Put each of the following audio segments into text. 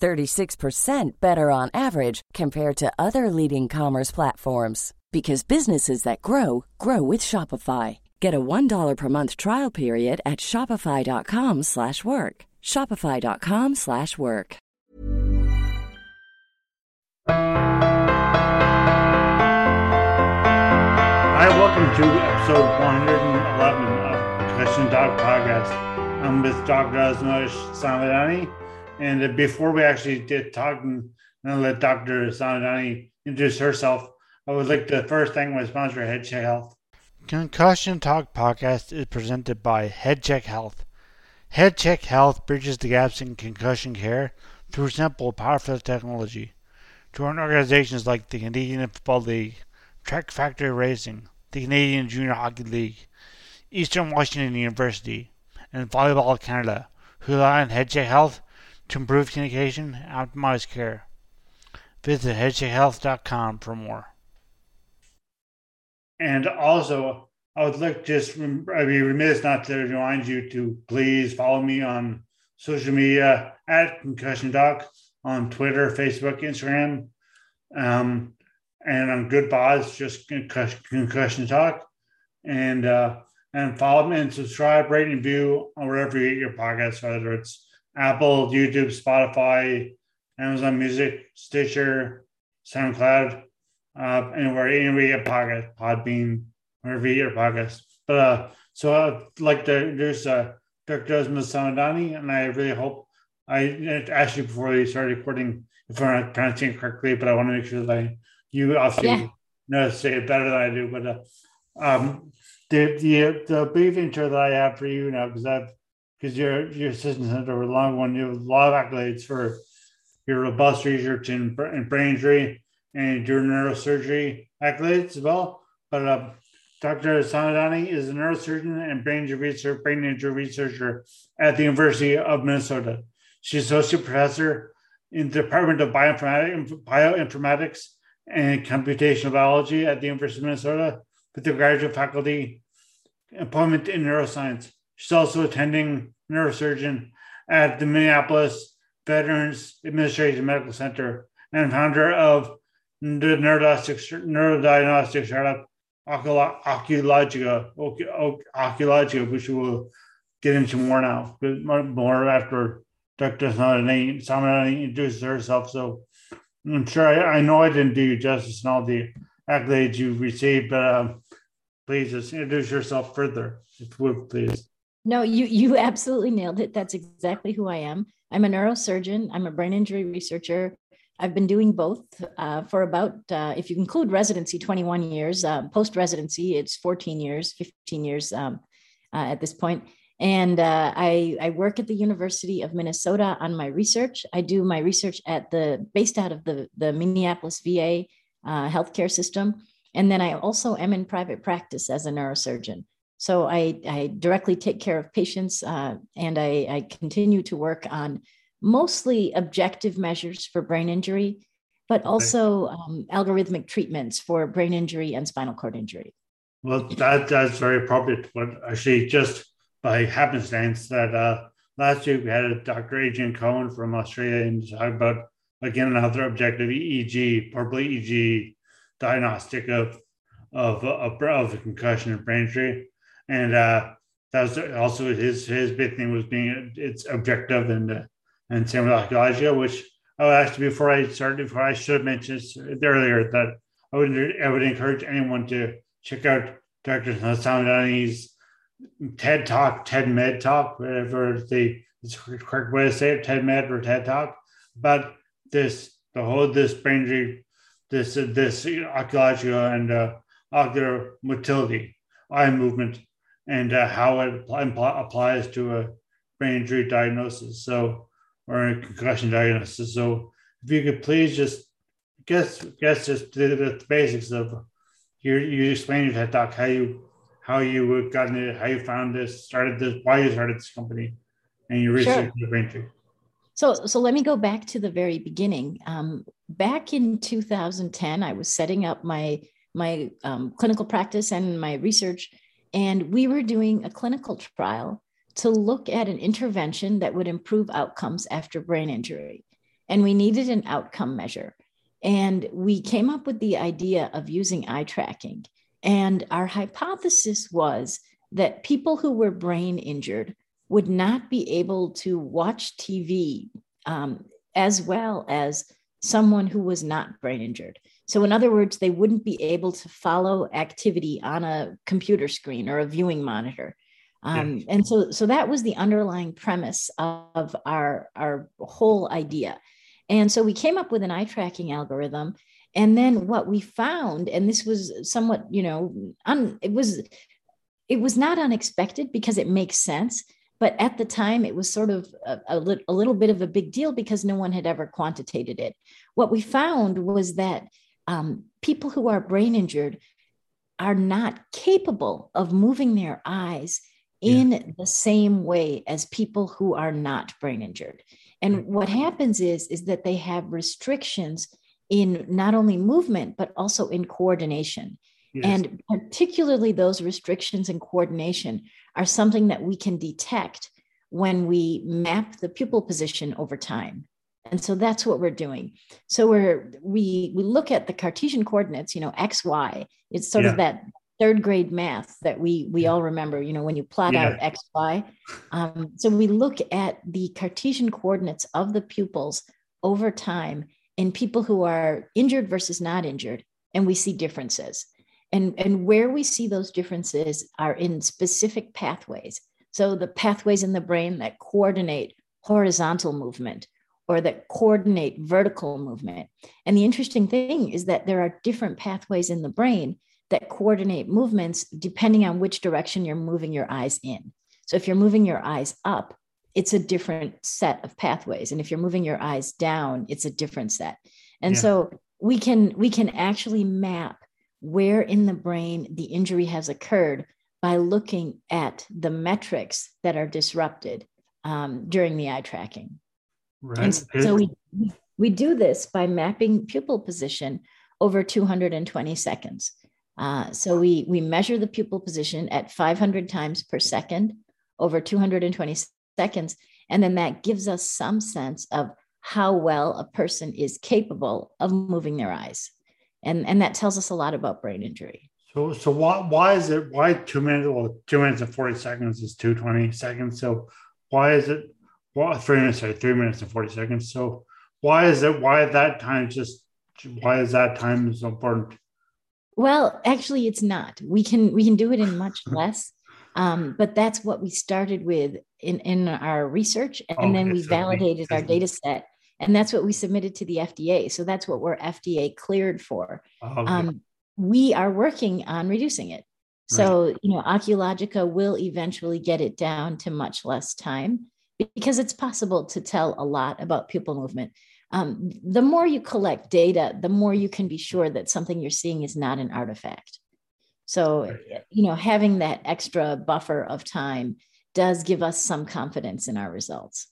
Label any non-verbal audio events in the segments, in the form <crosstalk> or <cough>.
36% better on average compared to other leading commerce platforms because businesses that grow grow with Shopify. Get a $1 per month trial period at shopify.com/work. shopify.com/work. Hi, welcome to episode 111 of Concussion Doc Podcast. I'm with Dr. Asmash Samadani. And before we actually get talking, I'm let Dr. Samadani introduce herself. I would like the first thing was sponsor HeadCheck Health. Concussion Talk podcast is presented by HeadCheck Health. HeadCheck Health bridges the gaps in concussion care through simple, powerful technology. Join organizations like the Canadian Football League, Track Factory Racing, the Canadian Junior Hockey League, Eastern Washington University, and Volleyball Canada, who rely on HeadCheck Health to improve communication optimize care. Visit headcheckhealth.com for more. And also, I would like just I'd be remiss not to remind you to please follow me on social media at Concussion Doc on Twitter, Facebook, Instagram, um, and on Goodpods, just Concussion Talk, and uh, and follow me and subscribe, rate, and view on wherever you get your podcasts, whether it's Apple, YouTube, Spotify, Amazon Music, Stitcher, SoundCloud, uh, anywhere, anywhere you get podcast, Podbean, wherever you get your podcast. But uh, so I'd like to introduce uh, Dr. Desmond Samadani, and I really hope I asked you before we started recording if I'm not pronouncing it correctly, but I want to make sure that I, you also yeah. know say it better than I do. But uh, um, the the the brief intro that I have for you now, because I've because your your assistant center a long one, you have a lot of accolades for your robust research in, in brain injury and your neurosurgery accolades as well. But uh, Dr. Samadani is a neurosurgeon and brain injury researcher, brain injury researcher at the University of Minnesota. She's associate professor in the Department of Bioinformatics, Bioinformatics and Computational Biology at the University of Minnesota with the graduate faculty appointment in neuroscience. She's also attending neurosurgeon at the Minneapolis Veterans Administration Medical Center and founder of the neurodiagnostic, neurodiagnostic startup Oculogica, Oculogica, which we'll get into more now, more after Dr. Samadani introduces herself. So I'm sure I, I, know I didn't do you justice in all the accolades you've received, but um, please just introduce yourself further, if you would, please. No, you you <laughs> absolutely nailed it. That's exactly who I am. I'm a neurosurgeon. I'm a brain injury researcher. I've been doing both uh, for about, uh, if you include residency, 21 years. Uh, Post residency, it's 14 years, 15 years um, uh, at this point. And uh, I, I work at the University of Minnesota on my research. I do my research at the based out of the the Minneapolis VA uh, healthcare system, and then I also am in private practice as a neurosurgeon. So I, I directly take care of patients uh, and I, I continue to work on mostly objective measures for brain injury, but also um, algorithmic treatments for brain injury and spinal cord injury. Well, that, that's very appropriate. But actually, just by happenstance, that uh, last week we had a Dr. Adrian Cohen from Australia and talk about again another objective EEG, purple EEG diagnostic of of of, of concussion and brain injury and uh, that was also his his big thing was being it's objective and and same with Oculogica, which before I started, before I should have mentioned earlier that I would I would encourage anyone to check out Dr. Samadani's TED Talk, TED Med Talk, whatever the, correct way to say it, TED Med or TED Talk, but this the whole this brain this this archaeological and uh, ocular motility, eye movement, and uh, how it applies to a brain injury diagnosis. So, or a concussion diagnosis. So, if you could please just guess guess just the, the basics of you you explain your TED talk how you how you got it, how you found this, started this, why you started this company, and your research sure. brain injury. So, so let me go back to the very beginning. Um, back in 2010, I was setting up my my um, clinical practice and my research, and we were doing a clinical trial to look at an intervention that would improve outcomes after brain injury, and we needed an outcome measure. And we came up with the idea of using eye tracking. And our hypothesis was that people who were brain injured would not be able to watch TV um, as well as someone who was not brain injured. So, in other words, they wouldn't be able to follow activity on a computer screen or a viewing monitor. Um, and so, so that was the underlying premise of our, our whole idea. And so we came up with an eye tracking algorithm. And then what we found, and this was somewhat, you know, un, it was it was not unexpected because it makes sense but at the time, it was sort of a, a, li- a, little bit of a big deal because no one had ever quantitated it. What we found was that um, people who are brain injured are not capable of moving their eyes in yeah. the same way as people who are not brain injured. And what happens is, is that they have restrictions in not only movement, but also in coordination. Yes. And particularly those restrictions in coordination are something that we can detect when we map the pupil position over time. And so that's what we're doing. So we're we we look at the Cartesian coordinates, you know, x, y. It's sort yeah. of that third grade math that we we all remember. You know, when you plot yeah. out x, y. Um, so we look at the Cartesian coordinates of the pupils over time in people who are injured versus not injured, and we see differences. And, and where we see those differences are in specific pathways. So the pathways in the brain that coordinate horizontal movement or that coordinate vertical movement. And the interesting thing is that there are different pathways in the brain that coordinate movements depending on which direction you're moving your eyes in. So if you're moving your eyes up, it's a different set of pathways. And if you're moving your eyes down, it's a different set. And yeah. so we can we can actually map where in the brain the injury has occurred by looking at the metrics that are disrupted um, during the eye tracking. Right. And so we, we do this by mapping pupil position over 220 seconds. Uh, so we, we measure the pupil position at 500 times per second over 220 seconds. And then that gives us some sense of how well a person is capable of moving their eyes and and that tells us a lot about brain injury so so why why is it why two minutes well two minutes and 40 seconds is 220 seconds so why is it well three minutes sorry three minutes and 40 seconds so why is it why that time just why is that time so important well actually it's not we can we can do it in much <laughs> less um, but that's what we started with in in our research and okay, then we so validated our data set and that's what we submitted to the FDA. So that's what we're FDA cleared for. Oh, okay. um, we are working on reducing it. So, right. you know, Oculogica will eventually get it down to much less time because it's possible to tell a lot about pupil movement. Um, the more you collect data, the more you can be sure that something you're seeing is not an artifact. So, you know, having that extra buffer of time does give us some confidence in our results.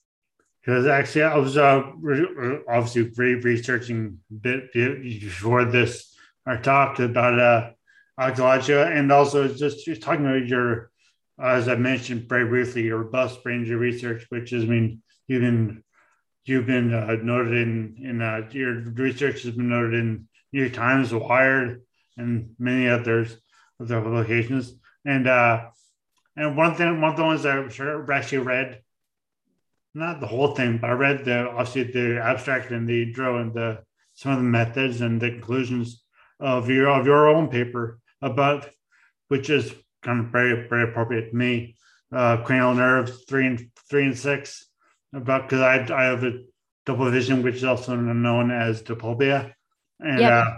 Because actually, I was uh, re- obviously re- researching a bit before this our talk about uh, Oculogica, and also just, just talking about your, as I mentioned very briefly, your robust brain injury research, which is, I mean, you've been you've been uh, noted in in uh, your research has been noted in New York Times, Wired, and many others other publications. And uh, and one thing, one of the ones I actually read not the whole thing, but I read the obviously the abstract and the draw and the some of the methods and the conclusions of your of your own paper about which is kind of very very appropriate to me. Uh, cranial nerves three and three and six about because I I have a double vision which is also known as diplopia, and yep. uh,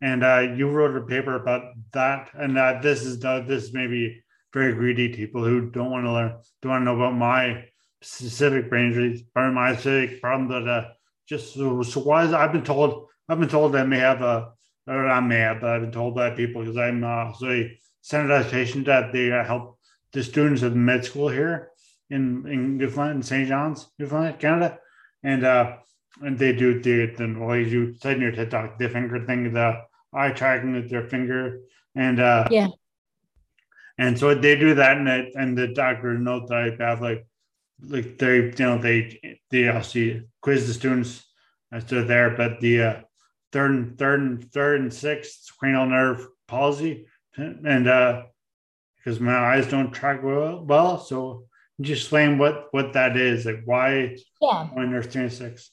and uh, you wrote a paper about that, and uh, this is uh, this may be very greedy people who don't want to learn, don't want to know about my specific brain injuries, or my specific problem. That uh, just so, so why is I've been told I've been told I may have a or I may have, but I've been told by people because I'm uh, so a standardized patient that they uh, help the students at med school here in in Newfoundland, in St. John's, Newfoundland, Canada, and uh, and they do the the well, you said in your TED talk the finger thing, the eye tracking with their finger, and uh, yeah, and so they do that, and it, and the doctor note that I have like like they you know they they obviously quiz the students as to there, but the uh, third and third and third and sixth cranial nerve palsy, and uh, because my eyes don't track well, well so just explain what what that is, like why yeah when there's three and six.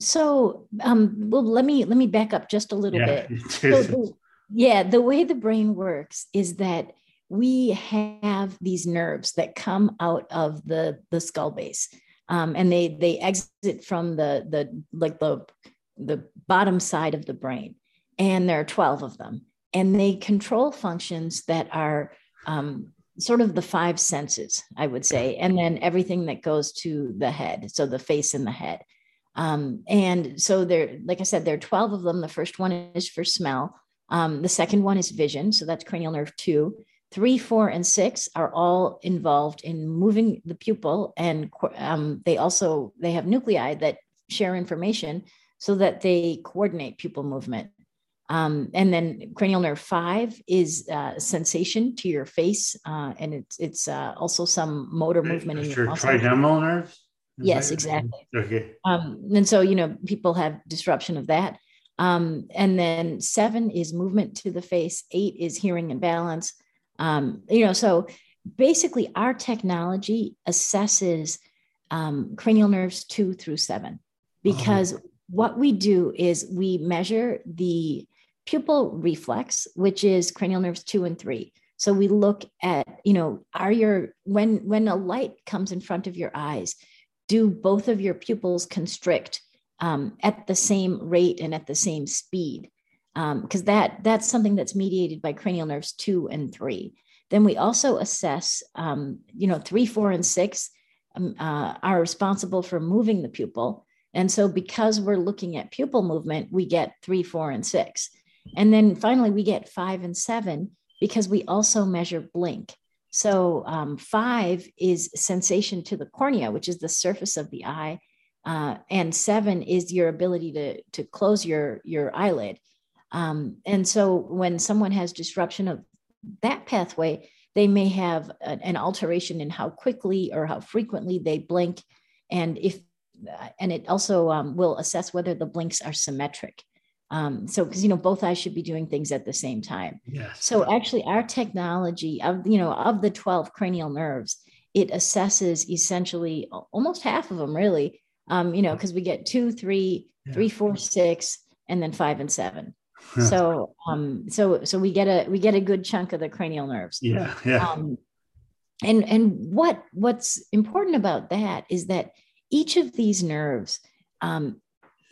So, um, well, let me let me back up just a little yeah. bit. <laughs> So the, yeah, the way the brain works is that we have these nerves that come out of the the skull base, um, and they they exit from the the like the the bottom side of the brain, and there are twelve of them, and they control functions that are um, sort of the five senses, I would say, and then everything that goes to the head, so the face and the head. Um, and so there, like I said, there are 12 of them. The first one is for smell. Um, the second one is vision. So that's cranial nerve two. Three, four, and six are all involved in moving the pupil. And um, they also, they have nuclei that share information so that they coordinate pupil movement. Um, and then cranial nerve five is uh, sensation to your face, uh, and it's it's uh, also some motor movement in your, your trigeminal nerves yes, exactly. Okay. Um, and so, you know, people have disruption of that. Um, and then seven is movement to the face, eight is hearing and balance. Um, you know, so basically, our technology assesses um, cranial nerves two through seven because oh. what we do is we measure the pupil reflex, which is cranial nerves two and three. So we look at, you know, are your when when a light comes in front of your eyes, do both of your pupils constrict um, at the same rate and at the same speed? Because um, that that's something that's mediated by cranial nerves two and three. Then we also assess, um, you know, three, four, and six um, uh, are responsible for moving the pupil. And so, because we're looking at pupil movement, we get three, four, and six. And then finally, we get five and seven because we also measure blink. So um, five is sensation to the cornea, which is the surface of the eye, uh, and seven is your ability to to close your your eyelid. Um, and so when someone has disruption of that pathway, they may have a, an alteration in how quickly or how frequently they blink, and if and it also um, will assess whether the blinks are symmetric. Um, so because you know both eyes should be doing things at the same time. Yes. So actually, our technology of you know of the twelve cranial nerves, it assesses essentially almost half of them really. Um, you know because we get two, three, yeah. three, four, six, and then five and seven. so um so so we get a we get a good chunk of the cranial nerves. Yeah. Yeah. Um, and and what what's important about that is that each of these nerves um,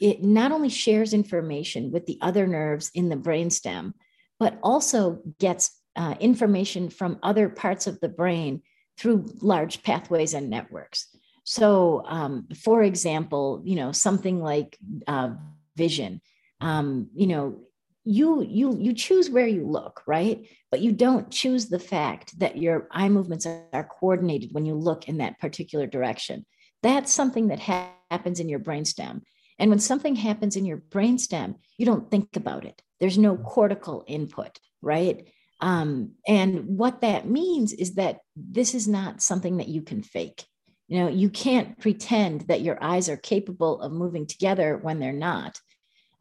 it not only shares information with the other nerves in the brainstem, but also gets uh, information from other parts of the brain through large pathways and networks. So, um, for example, you know something like uh, vision. Um, you know, you you you choose where you look, right? But you don't choose the fact that your eye movements are, coordinated when you look in that particular direction. That's something that ha- happens in your brainstem. And when something happens in your brainstem, you don't think about it. There's no cortical input, right? Um, and what that means is that this is not something that you can fake. You know, you can't pretend that your eyes are capable of moving together when they're not.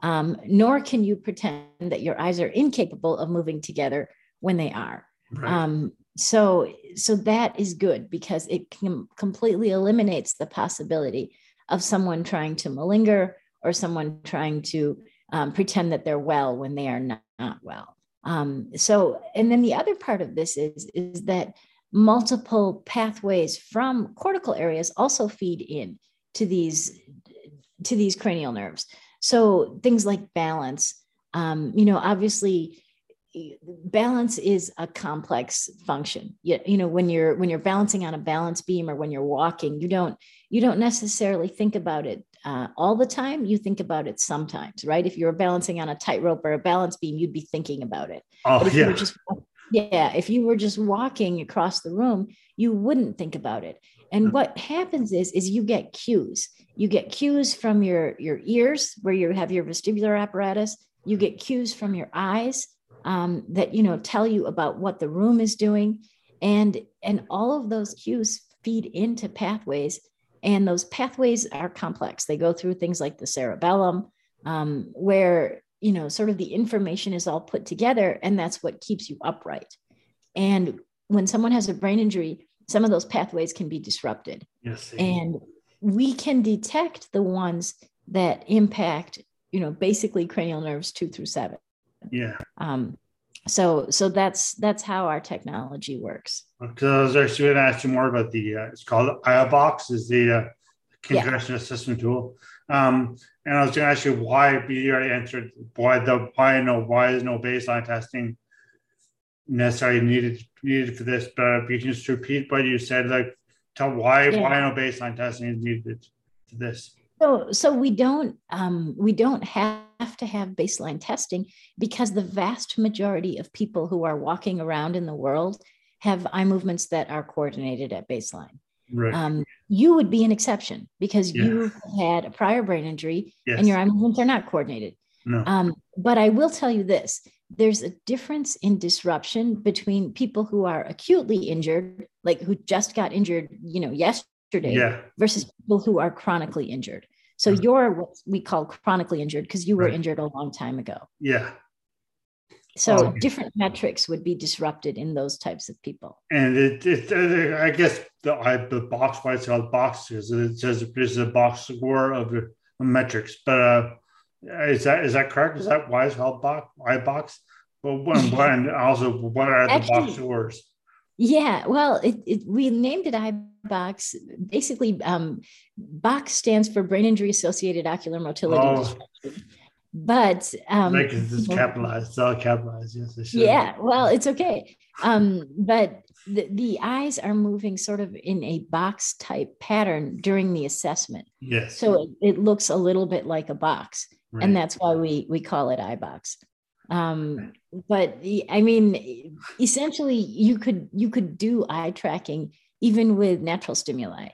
Um, nor can you pretend that your eyes are incapable of moving together when they are. Right. Um, so so that is good because it com- completely eliminates the possibility of someone trying to malinger or someone trying to um, pretend that they're well when they are not, not well. Um, so, and then the other part of this is is that multiple pathways from cortical areas also feed in to these to these cranial nerves. So things like balance, um, you know, obviously balance is a complex function. You, you know when you're when you're balancing on a balance beam or when you're walking you don't you don't necessarily think about it uh, all the time. You think about it sometimes right? If you're balancing on a tightrope or a balance beam you'd be thinking about it. Oh yeah. just, yeah if you were just walking across the room you wouldn't think about it. And what happens is is you get cues. You get cues from your your ears where you have your vestibular apparatus. You get cues from your eyes um, that you know tell you about what the room is doing. And and all of those cues feed into pathways. And those pathways are complex. They go through things like the cerebellum um, where you know sort of the information is all put together and that's what keeps you upright. And when someone has a brain injury some of those pathways can be disrupted. Yes and we can detect the ones that impact you know basically cranial nerves two through seven yeah. Um, so so that's that's how our technology works. Because I was actually going to ask you more about the uh, it's called iBox is the uh, concussion yeah. assessment tool. Um, and I was going to ask you why. You already answered why the why no why is no baseline testing necessarily needed needed for this. But you can just repeat what you said, like tell why yeah. why no baseline testing is needed for this. So, so we don't um, we don't have to have baseline testing because the vast majority of people who are walking around in the world have eye movements that are coordinated at baseline. Right. Um, you would be an exception because yeah. you had a prior brain injury yes. and your eye movements are not coordinated. No. Um, but I will tell you this: there's a difference in disruption between people who are acutely injured, like who just got injured, you know, yesterday yesterday yeah. versus people who are chronically injured. So mm-hmm. you're what we call chronically injured because you were right. injured a long time ago. Yeah. So oh, different metrics would be disrupted in those types of people. And it, it I guess the I, the box why it's called boxes. It says it's a box score of the metrics, but uh, is that is that correct? Is that why it's called box I box? But when, when also what are the box scores? Yeah, well, it, it, we named it iBox. Basically, um, box stands for brain injury associated ocular motility. Oh. But um, like it's capitalized, it's all capitalized. Yes, yeah. Well, it's okay. Um, but the, the eyes are moving sort of in a box type pattern during the assessment. Yes. So it, it looks a little bit like a box, right. and that's why we we call it iBox um but i mean essentially you could you could do eye tracking even with natural stimuli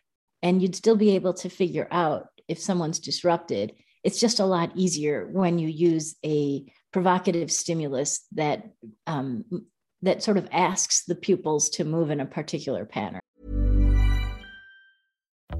and you'd still be able to figure out if someone's disrupted. It's just a lot easier when you use a provocative stimulus that um, that sort of asks the pupils to move in a particular pattern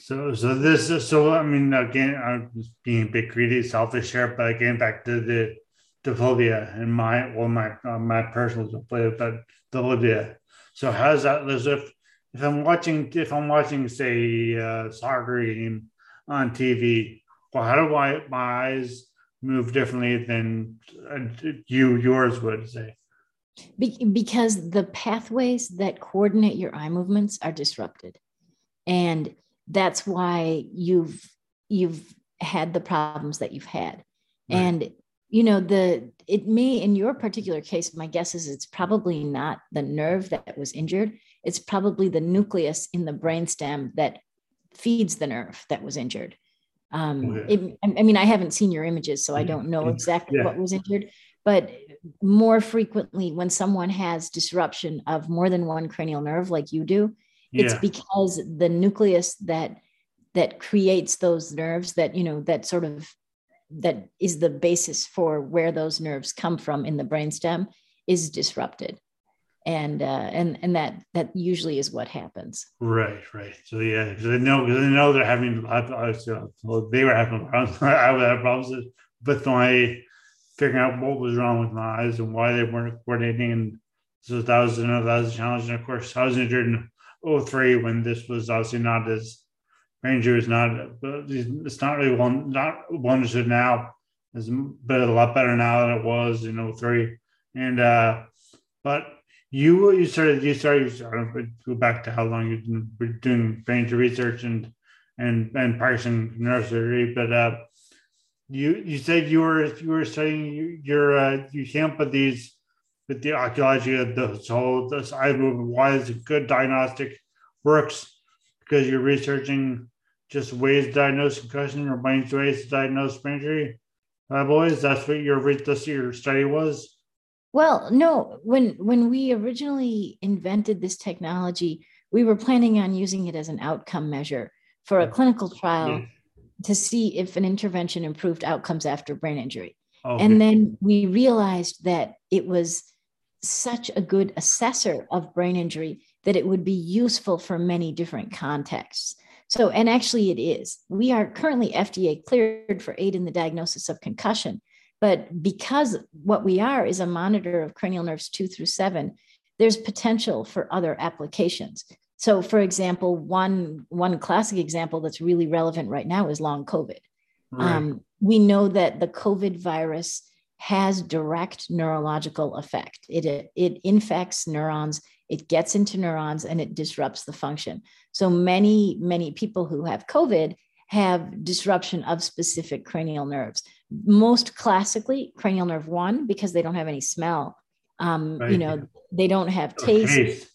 So, so this is so. I mean, again, I'm being a bit greedy, selfish here, but again, back to the diplopia and my well, my uh, my personal diplopia, but diplopia. So, how's that? As if if I'm watching, if I'm watching, say, a soccer game on TV, well, how do I my eyes move differently than uh, you yours would say? Be- because the pathways that coordinate your eye movements are disrupted, and that's why you've you've had the problems that you've had right. and you know the it may in your particular case my guess is it's probably not the nerve that was injured it's probably the nucleus in the brainstem that feeds the nerve that was injured um, okay. it, I mean, I haven't seen your images, so I don't know exactly yeah. what was injured. But more frequently, when someone has disruption of more than one cranial nerve, like you do, it's yeah. because the nucleus that that creates those nerves that you know that sort of that is the basis for where those nerves come from in the brainstem is disrupted and uh, and and that that usually is what happens. Right, right. So yeah, because they know because they know they're having. I, well, they were having problems. <laughs> I would have problems with my figuring out what was wrong with my eyes and why they weren't coordinating. And so that was another that was a challenge. And of course, I was injured in 03 when this was obviously not as Ranger is not it's not really one not one understood now. It's but a lot better now than it was in 03. And uh but you you started you started go back to how long you've been doing Ranger research and and and practicing nursery but uh you you said you were you were studying your uh you came up with these with the archaeology of the whole this eye movement, why is it good diagnostic works because you're researching just ways to diagnose concussion or ways to diagnose brain injury. Uh, boys, that's what your that's your study was. Well, no, when when we originally invented this technology, we were planning on using it as an outcome measure for a clinical trial yeah. to see if an intervention improved outcomes after brain injury. Okay. And then we realized that it was such a good assessor of brain injury that it would be useful for many different contexts. So, and actually, it is. We are currently FDA cleared for aid in the diagnosis of concussion. But because what we are is a monitor of cranial nerves two through seven, there's potential for other applications. So, for example, one, one classic example that's really relevant right now is long COVID. Right. Um, we know that the COVID virus has direct neurological effect. It, it infects neurons, it gets into neurons, and it disrupts the function. So many, many people who have COVID have disruption of specific cranial nerves. Most classically, cranial nerve one, because they don't have any smell. Um, right. You know, they don't have taste.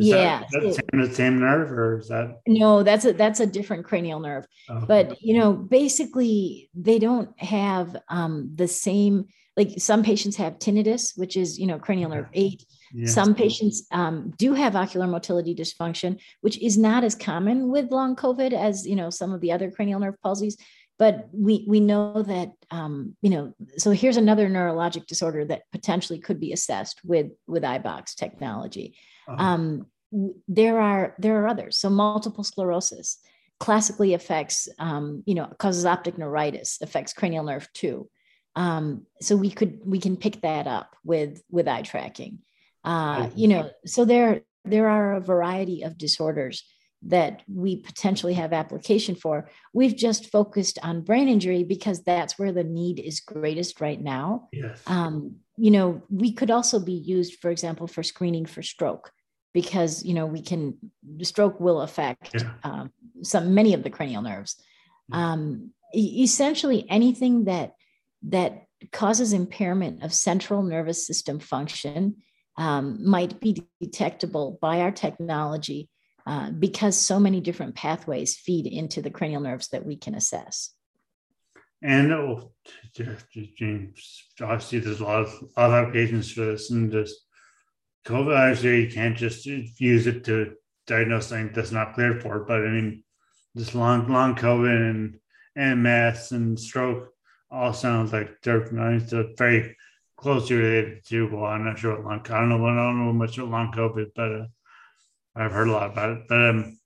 Taste. yeah, that, that same, the same nerve, or is that? No, that's a that's a different cranial nerve. But you know, basically, they don't have um, the same like some patients have tinnitus, which is, you know, cranial nerve eight. Yes. Some patients um, do have ocular motility dysfunction, which is not as common with long COVID as, you know, some of the other cranial nerve palsies. But we, we know that, um, you know, so here's another neurologic disorder that potentially could be assessed with, with iBox technology. Uh-huh. Um, there are, there are others. So multiple sclerosis classically affects, um, you know, causes optic neuritis, affects cranial nerve two. Um, so we could we can pick that up with with eye tracking. Uh, you know, so there there are a variety of disorders that we potentially have application for. We've just focused on brain injury because that's where the need is greatest right now. Yes. Um, you know, we could also be used, for example, for screening for stroke because you know we can stroke will affect yeah. um, some many of the cranial nerves um, essentially anything that that causes impairment of central nervous system function um, might be detectable by our technology uh, because so many different pathways feed into the cranial nerves that we can assess. And oh, James, obviously, there's a lot of, of applications for this, and just COVID. Obviously, you can't just use it to diagnose something that's not cleared for. But I mean, this long, long COVID and MS and stroke all sounds like they're very closely related to. Well, I'm not sure what long. I don't know. I don't know much about long COVID, but uh, I've heard a lot about it. But um,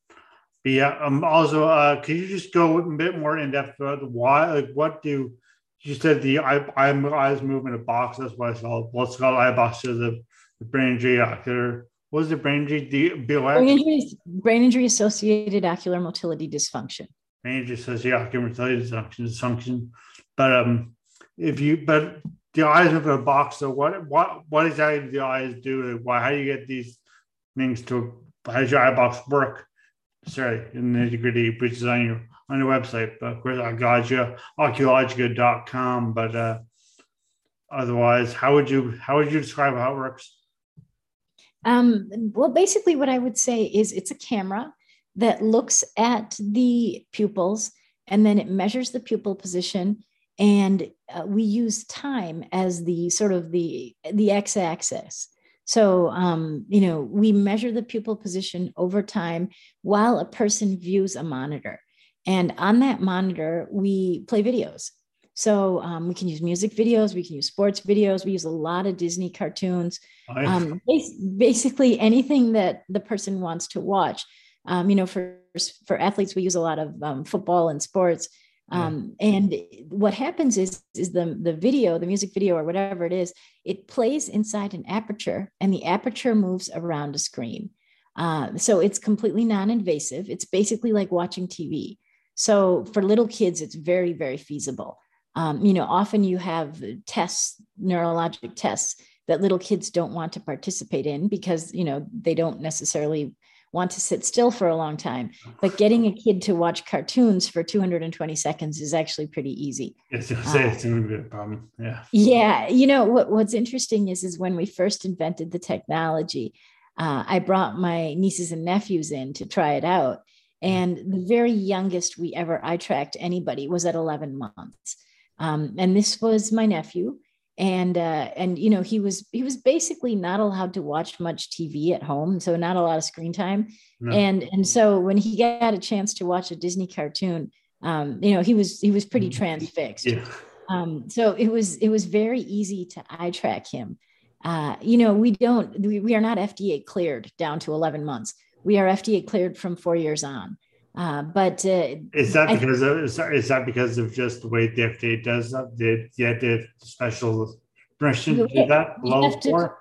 but yeah. Um. Also, uh, can you just go a bit more in depth about the why? Like, what do you said the eye, eye eyes move in a box? That's what I saw. What's called eye box to the, the brain injury ocular. What was the brain injury? The brain injury, brain injury associated ocular motility dysfunction. Brain injury associated ocular motility dysfunction. dysfunction. But um, if you but the eyes move in a box. So what what what exactly do the eyes do? Why how do you get these things to how does your eye box work? Sorry, in the nitty gritty, which is on your on your website, but of course you oculogica.com. But uh otherwise, how would you how would you describe how it works? Um, well, basically, what I would say is it's a camera that looks at the pupils and then it measures the pupil position and uh, we use time as the sort of the the x-axis so um, you know we measure the pupil position over time while a person views a monitor. And on that monitor we play videos. So um, we can use music videos we can use sports videos we use a lot of disney cartoons. Um, basically anything that the person wants to watch. Um, you know for for athletes we use a lot of um, football and sports um, and what happens is is the the video the music video or whatever it is it plays inside an aperture and the aperture moves around a screen. Uh, so it's completely non-invasive. It's basically like watching tv so for little kids it's very very feasible. Um, you know often you have tests neurologic tests that little kids don't want to participate in because you know they don't necessarily want to sit still for a long time. But getting a kid to watch cartoons for 220 seconds is actually pretty easy. Uh, it's a bit problem. Yeah. Yeah. You know, what, what's interesting is, is when we first invented the technology, uh, I brought my nieces and nephews in to try it out. And the very youngest we ever I tracked anybody was at 11 months. Um, and this was my nephew and uh, and you know he was he was basically not allowed to watch much TV at home, so not a lot of screen time. No. And and so when he got a chance to watch a Disney cartoon, um, you know he was he was pretty mm. transfixed. Yeah. Um, so it was it was very easy to eye track him. Uh, you know we don't we, we are not FDA cleared down to 11 months. We are FDA cleared from four years on. Uh, but uh, is that because I, of is that, because of just the way the FDA does that? Did yeah, did special permission to do that to,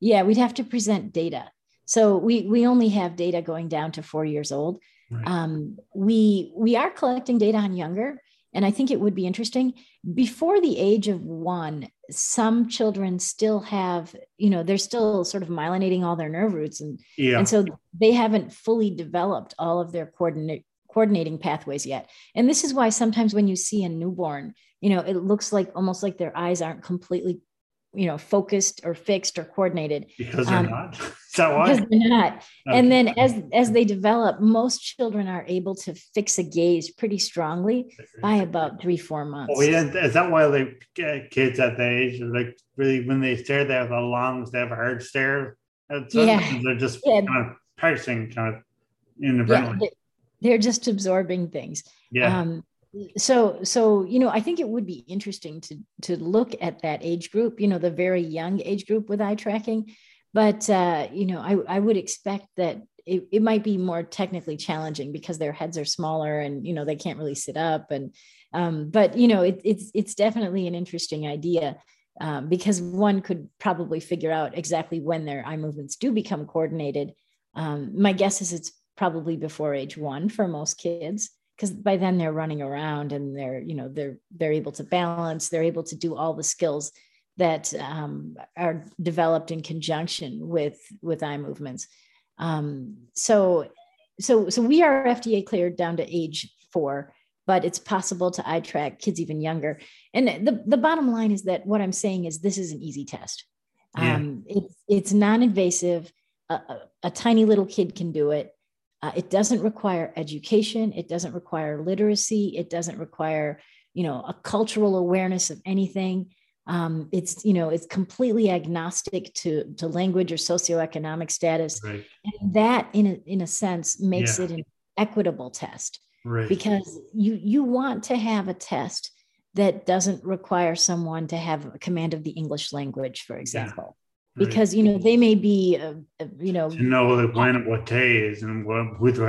Yeah, we'd have to present data. So we we only have data going down to four years old. Right. Um, we we are collecting data on younger, and I think it would be interesting. Before the age of one, some children still have, you know, they're still sort of myelinating all their nerve roots, and yeah. and so they haven't fully developed all of their coordinate coordinating pathways yet. And this is why sometimes when you see a newborn, you know, it looks like almost like their eyes aren't completely you know focused or fixed or coordinated. Because they're um, not. <laughs> Is that why? because they're not. Okay. and then as as they develop most children are able to fix a gaze pretty strongly by about three four months. Oh yeah. Is that why like kids at that age? Like really when they stare they have the lungs they have a hard stare? Yeah. they're just yeah. kind of practicing kind of inadvertently. yeah, they're just absorbing things. Yeah. Um, so so you know i think it would be interesting to to look at that age group you know the very young age group with eye tracking. But uh, you know I, I would expect that it, it might be more technically challenging because their heads are smaller and you know they can't really sit up. And um, but you know it, it's it's definitely an interesting idea um, because one could probably figure out exactly when their eye movements do become coordinated. Um, my guess is it's probably before age one for most kids because by then they're running around and they're you know they're they're able to balance they're able to do all the skills that um, are developed in conjunction with with eye movements. Um, so so so we are FDA cleared down to age four, but it's possible to eye track kids even younger. And the the bottom line is that what I'm saying is this is an easy test. Yeah. Um, it's it's non-invasive. A, a, a, tiny little kid can do it. Uh, it doesn't require education. It doesn't require literacy. It doesn't require you know a cultural awareness of anything um, it's you know it's completely agnostic to to language or socioeconomic status right. and that in a, in a sense makes yeah. it an equitable test right. because you you want to have a test that doesn't require someone to have a command of the english language for example because you know they may be uh, uh, you know to know when what day is and what, who the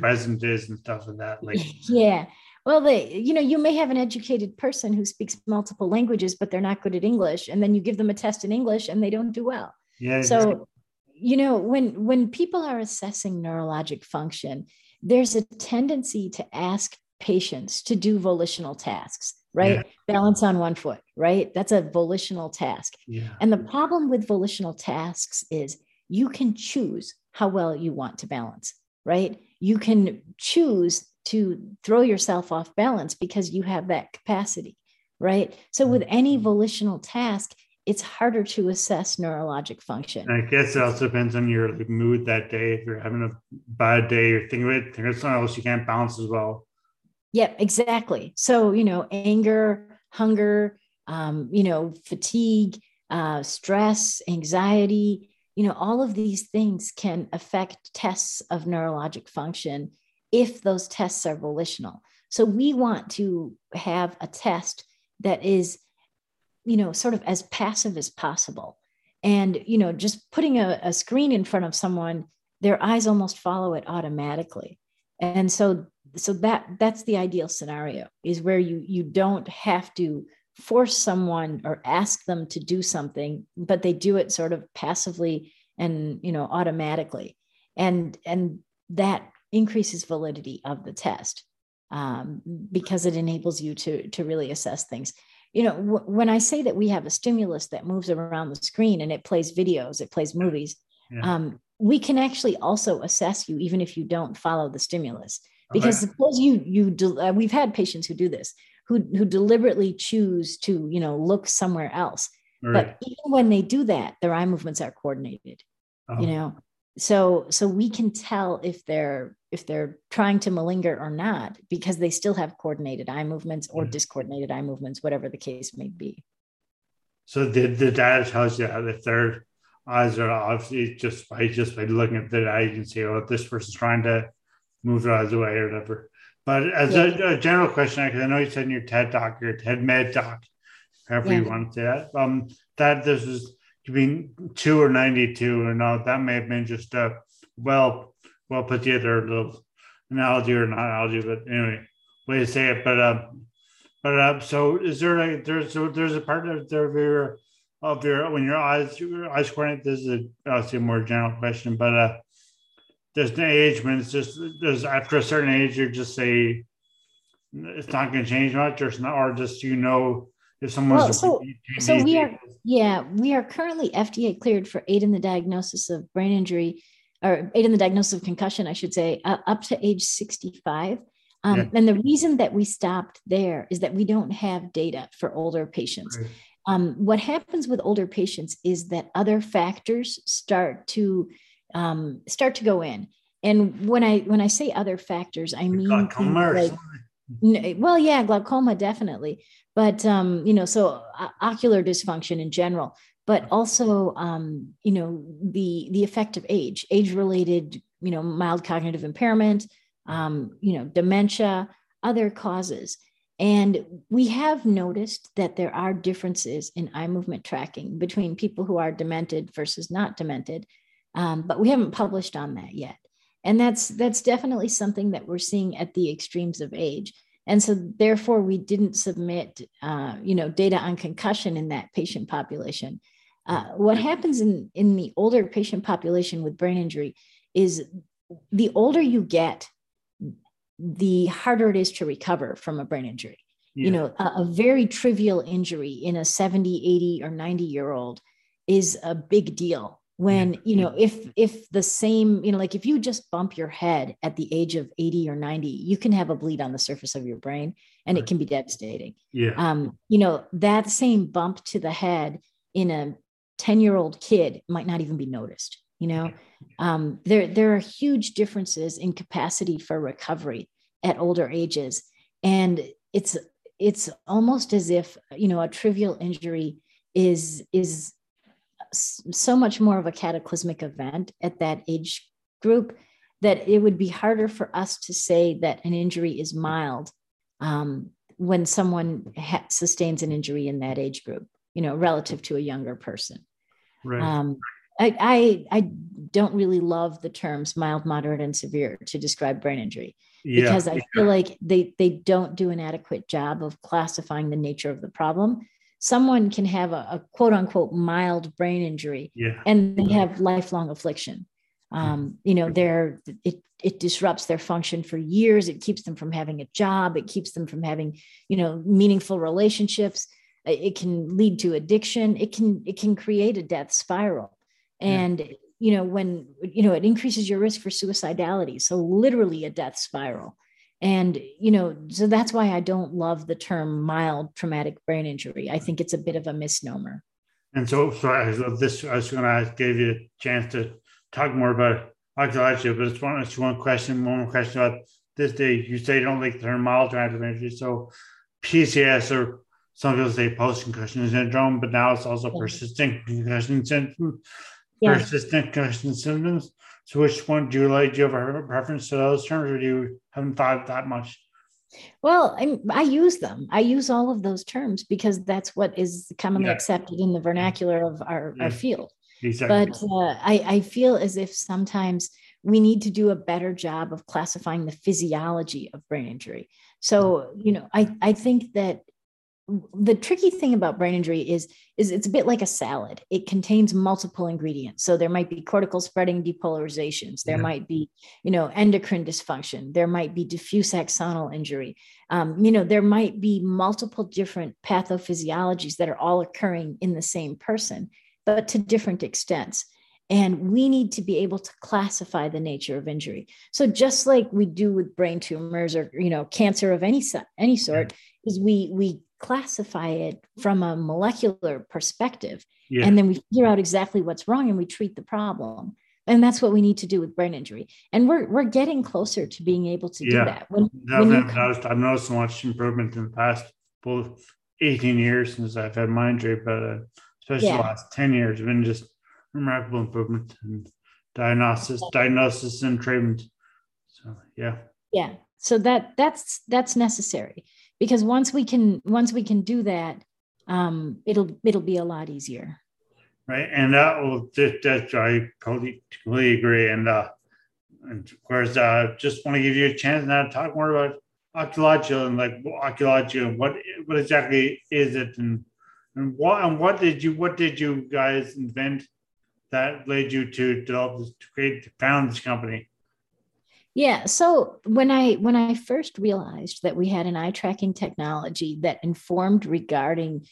resident is and stuff like that like <laughs> yeah. Well they you know you may have an educated person who speaks multiple languages but they're not good at english and then you give them a test in english and they don't do well. Yeah so you know when when people are assessing neurologic function there's a tendency to ask patients to do volitional tasks right yeah. balance on one foot right that's a volitional task yeah. and the problem with volitional tasks is you can choose how well you want to balance right you can choose to throw yourself off balance because you have that capacity, right? So, with any mm-hmm. volitional task, it's harder to assess neurologic function. I guess it also depends on your mood that day. If you're having a bad day or thinking of something else, you can't balance as well. Yep, exactly. So, you know, anger, hunger, um, you know, fatigue, uh, stress, anxiety, you know, all of these things can affect tests of neurologic function if those tests are volitional. So we want to have a test that is, you know, sort of as passive as possible. And, you know, just putting a, a screen in front of someone, their eyes almost follow it automatically. And so so that that's the ideal scenario is where you you don't have to force someone or ask them to do something but they do it sort of passively and you know automatically. And and that increases validity of the test um, because it enables you to to really assess things. You know w- when i say that we have a stimulus that moves around the screen and it plays videos it plays movies yeah. um, we can actually also assess you even if you don't follow the stimulus because suppose you you de- uh, we've had patients who do this who who deliberately choose to you know look somewhere else right. but even when they do that their eye movements are coordinated oh. you know so so we can tell if they're if they're trying to malinger or not because they still have coordinated eye movements or mm-hmm. discoordinated eye movements whatever the case may be so the, the data tells you if their eyes are obviously just by just by looking at the eye you can see oh this person's trying to move their eyes away or whatever but as yeah. a, a, general question because i know you said in your ted doc your ted med doc however yeah. you want to say that um that this was between two or 92 or uh, that may have been just a well well put together little analogy or not analogy but anyway way to say it but uh but uh so is there a there's so there's a part of your of your when your eyes your eyes coordinate this is a, obviously a more general question but uh there's an age when it's just there's after a certain age you're just say it's not going to change much. Or not or just you know if someone's well, so, so we are yeah we are currently fda cleared for aid in the diagnosis of brain injury or aid in the diagnosis of concussion i should say uh, up to age 65 um, yeah. and the reason that we stopped there is that we don't have data for older patients. Right. um, what happens with older patients is that other factors start to um, start to go in. And when i when i say other factors i mean like, well yeah glaucoma definitely. But um, you know so uh, ocular dysfunction in general but also um, you know the the effect of age age related you know mild cognitive impairment um, you know dementia other causes. And we have noticed that there are differences in eye movement tracking between people who are demented versus not demented um, but we haven't published on that yet. And that's that's definitely something that we're seeing at the extremes of age. And so therefore we didn't submit uh, you know data on concussion in that patient population. Uh, what happens in in the older patient population with brain injury is the older you get the harder it is to recover from a brain injury. Yeah. you know a, a, very trivial injury in a 70 80 or 90 year old is a big deal when you know if if the same you know like if you just bump your head at the age of 80 or 90 you can have a bleed on the surface of your brain and right. it can be devastating. Yeah. Um you know that same bump to the head in a 10 year old kid might not even be noticed you know? Um there there are huge differences in capacity for recovery at older ages. And it's it's almost as if you know a trivial injury is is so much more of a cataclysmic event at that age group that it would be harder for us to say that an injury is mild um, when someone ha- sustains an injury in that age group, you know, relative to a younger person. Right. Um, I, I, I don't really love the terms mild, moderate, and severe to describe brain injury yeah. because I feel like they they don't do an adequate job of classifying the nature of the problem someone can have a, a quote unquote mild brain injury yeah. and they have lifelong affliction. Um, you know, they're, it, it disrupts their function for years. It keeps them from having a job. It keeps them from having, you know, meaningful relationships. It can lead to addiction. It can, it can create a death spiral. And, yeah. you know, when, you know, it increases your risk for suicidality. So literally a death spiral and you know so that's why i don't love the term mild traumatic brain injury. I think it's a bit of a misnomer. And so sorry this i was going to give you a chance to talk more about Oculogica but it's one it's one question one more question about this day. You say you don't like the term mild traumatic brain injury so pcs or some people say post-concussion syndrome but now it's also persistent concussion syndrome yeah. persistent concussion symptoms so which one do you like? Do you have a preference to those terms or do you haven't thought that much? Well, I, I use them. I use all of those terms because that's what is commonly yeah. accepted in the vernacular of our, yeah. our field. Exactly. But uh, I, I feel as if sometimes we need to do a better job of classifying the physiology of brain injury. So, you know, I, I think that the tricky thing about brain injury is is it's a bit like a salad. It contains multiple ingredients. So there might be cortical spreading depolarizations. There yeah. might be you know endocrine dysfunction. There might be diffuse axonal injury. Um, you know there might be multiple different pathophysiologies that are all occurring in the same person but to different extents. And we need to be able to classify the nature of injury. So just like we do with brain tumors or you know cancer of any any sort is we we classify it from a molecular perspective. Yeah. And then we figure out exactly what's wrong and we treat the problem. And that's what we need to do with brain injury. And we're we're getting closer to being able to yeah. do that. When, when I've, noticed, I've noticed so much improvement in the past both 18 years since I've had my injury, but uh, especially yeah. the last 10 years, have been just remarkable improvement in diagnosis, diagnosis and treatment. So yeah. Yeah. So that that's that's necessary because once we can once we can do that um, it'll it'll be a lot easier. Right and that will just that i totally, agree and uh and of course uh just want to give you a chance now to talk more about Oculogica and like Oculogica and what what exactly is it and and what and what did you what did you guys invent that led you to develop this to create to found this company yeah. So when I when I first realized that we had an eye tracking technology that informed regarding,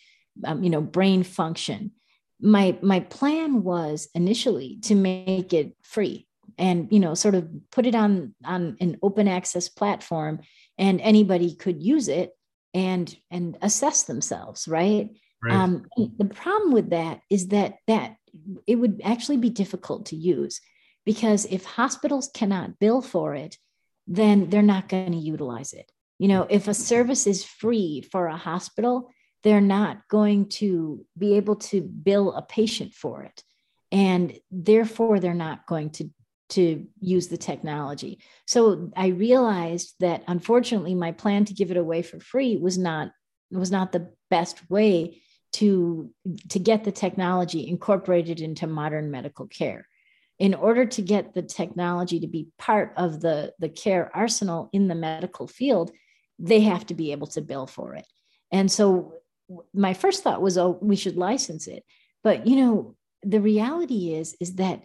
um, you know, brain function, my my plan was initially to make it free and you know sort of put it on on an open access platform and anybody could use it and and assess themselves right, right. Um, the problem with that is that that it would actually be difficult to use because if hospitals cannot bill for it, then they're not going to utilize it. You know, if a service is free for a hospital, they're not going to be able to bill a patient for it. And therefore, they're not going to, to use the technology. So I realized that unfortunately, my plan to give it away for free was not was not the best way to to get the technology incorporated into modern medical care in order to get the technology to be part of the, the care arsenal in the medical field, they have to be able to bill for it. And so my first thought was, oh, we should license it. But you know, the reality is, is that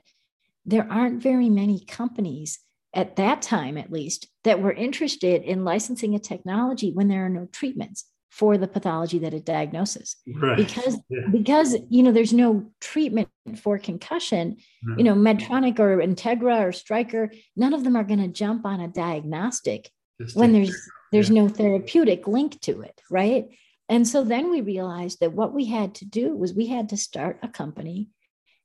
there aren't very many companies at that time, at least, that were interested in licensing a technology when there are no treatments. For the pathology that it diagnoses. Right. because Yeah. because you know there's no treatment for concussion you know medtronic or integra or stryker none of them are going to jump on a diagnostic Just when there's there's no therapeutic link to it right? And so then we realized that what we had to do was we had to start a company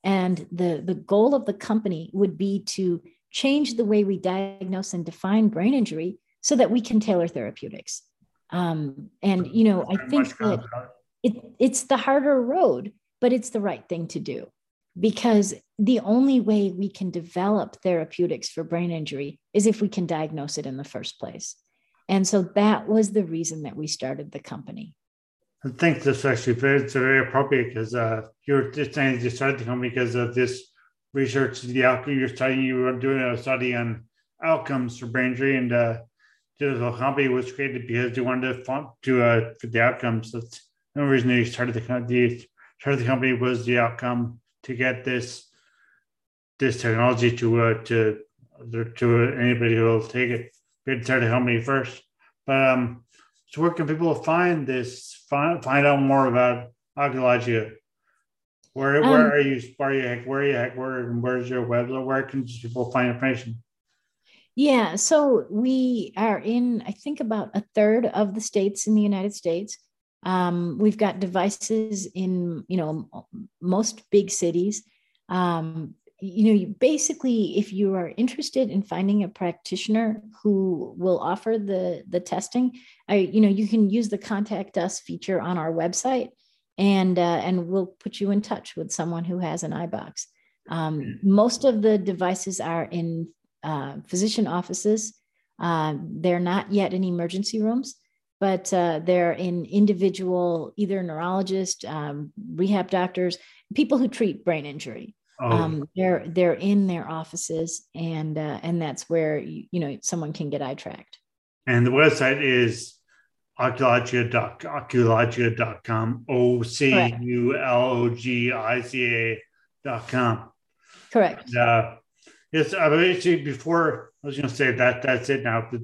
and the the goal of the company would be to change the way we diagnose and define brain injury so that we can tailor therapeutics um, and you know i think that it. it, it's the harder road, but it's the right thing to do because the only way we can develop therapeutics for brain injury is if we can diagnose it in the first place. And so that was the reason that we started the company. I think this actually very, it's very appropriate because uh, you're just saying you started the company because of this research, the outcome you're studying. You were doing a study on outcomes for brain injury, and uh, the company was created because they wanted to fund to uh, for the outcomes. That's the only reason they started the company. Started the company was the outcome to get this this technology to uh, to to anybody who will take it. We had to the company first, but um. So where can people find this? Find find out more about Oculogica. Where Um, where are you? Where are you? Where are you? at? Where where's your website? Where can people find information? Yeah, so we are in, I think, about a third of the states in the United States. Um, we've got devices in, you know, most big cities. Um, you know, you basically, if you are interested in finding a practitioner who will offer the the testing, I, you know, you can use the contact us feature on our website, and uh, and we'll put you in touch with someone who has an EyeBOX. Um, most of the devices are in uh, physician offices. Uh, they're not yet in emergency rooms, but uh, they're in individual, either neurologists, um, rehab doctors, people who treat brain injury. Oh, Um, they're they're in their offices, and uh, and that's where you, you know someone can get eye tracked. and the website is oculogica.oculogica.com. O C U L O G I C A dot com. Correct. Uh, yes, I actually, before I was going to say that that's it now. But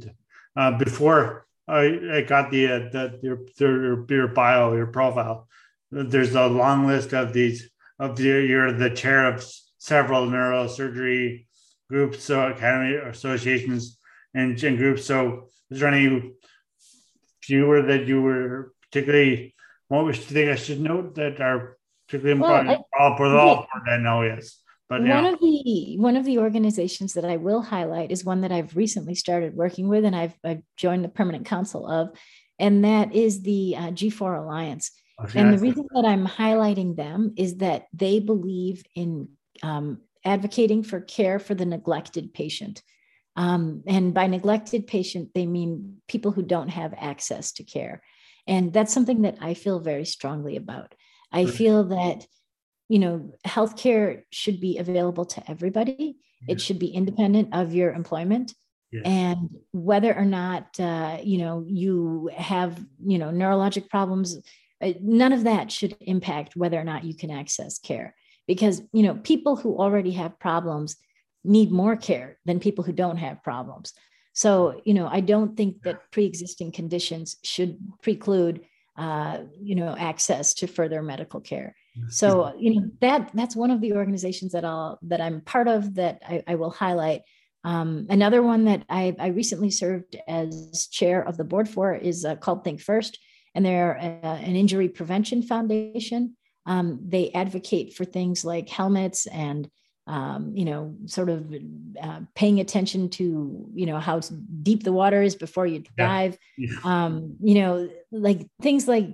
uh, before I, I got the uh, the your, your your bio, your profile, there's a long list of these of the you're the chair of several neurosurgery groups, so academy associations and, and groups. So is there any fewer that you were particularly what was the thing I should note that are particularly Well, important? all for all important, I know, yes. But one yeah. of the one of the organizations that I will highlight is one that I've recently started working with, and I've, I've joined the permanent council of, and that is the uh, G4 Alliance. And the reason that I'm highlighting them is that they believe in um, advocating for care for the neglected patient. Um, and by neglected patient, they mean people who don't have access to care. And that's something that I feel very strongly about. I feel that, you know, healthcare should be available to everybody. Yeah. It should be independent of your employment. And whether or not uh, you know you have you know neurologic problems uh, none of that should impact whether or not you can access care. Because you know people who already have problems need more care than people who don't have problems. So you know i don't think that pre-existing conditions should preclude uh, you know access to further medical care so you know that that's one of the organizations that i'll that i'm part of that i, I will highlight um, another one that I, I recently served as chair of the board for is uh, called think first and they're uh, an injury prevention foundation um, they advocate for things like helmets and um, you know sort of uh, paying attention to you know how deep the water is before you Yeah. dive Yeah. um, you know like things like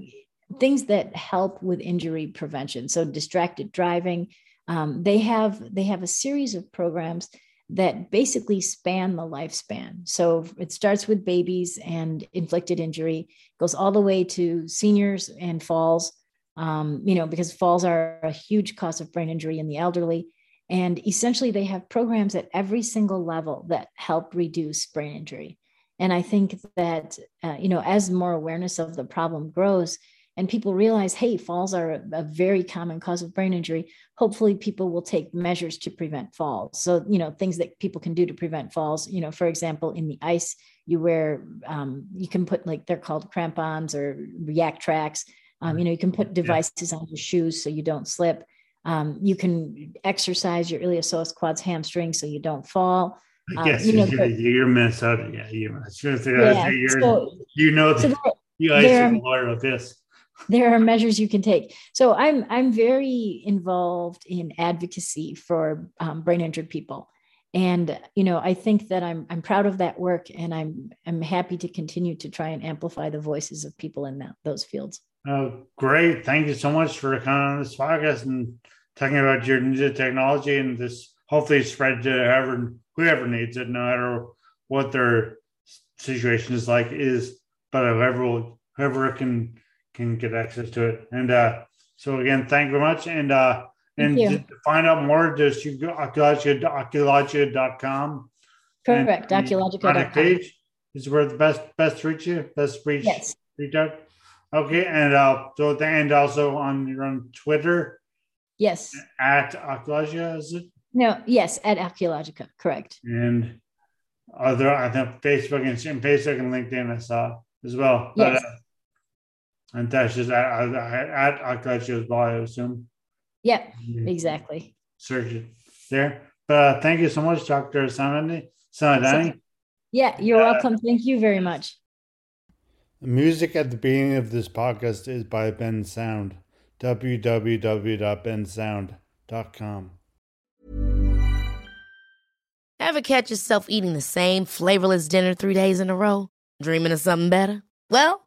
things that help with injury prevention. So distracted driving um, they have they have a series of programs that basically span the lifespan. So it starts with babies and inflicted injury goes all the way to seniors and falls um, you know because falls are a huge cause of brain injury in the elderly. And essentially they have programs at every single level that help reduce brain injury. And i think that uh, you know as more awareness of the problem grows and people realize hey falls are a, a very common cause of brain injury hopefully people will take measures to prevent falls so you know things that people can do to prevent falls you know for example in the ice You wear, um, you can put like they're called crampons or Yaktrax. Um, you know, you can put devices on your shoes so you don't slip. Um, you can exercise your iliopsoas quads hamstring so you don't fall. I guess you know, you're, you're Minnesota. Yeah, you're, yeah, you're, so, you know, so you guys are aware of this. There are measures you can take. So I'm I'm very involved in advocacy for um, brain injured people, and you know I think that I'm I'm proud of that work, and I'm I'm happy to continue to try and amplify the voices of people in that, those fields. Oh, great! Thank you so much for coming on this podcast and talking about your new technology and this hopefully spread to whoever whoever needs it, no matter what their situation is like. Is but whoever whoever can can get access to it. And uh, so again, thank you very much. And uh, and to find out more, just you go oculogia.com. Correct. Oculogica.com. Page is where the best best reach you, best reach yes. reach out. Okay, and uh, so and also on your on Twitter. Yes. At Oculogia, is it? No, yes, at Oculogica, correct. And other, I think Facebook and, and Facebook and LinkedIn I saw as well. Yes. But, uh, and that's just at, at, at Oculogio's bio, I assume. Yep, exactly. Search it there. But uh, thank you so much, Dr. Samani. Samadani. Yeah, you're uh, welcome. Thank you very much. The music at the beginning of this podcast is by Ben Sound. www.bensound.com. Ever catch yourself eating the same flavorless dinner three days in a row? Dreaming of something better? Well,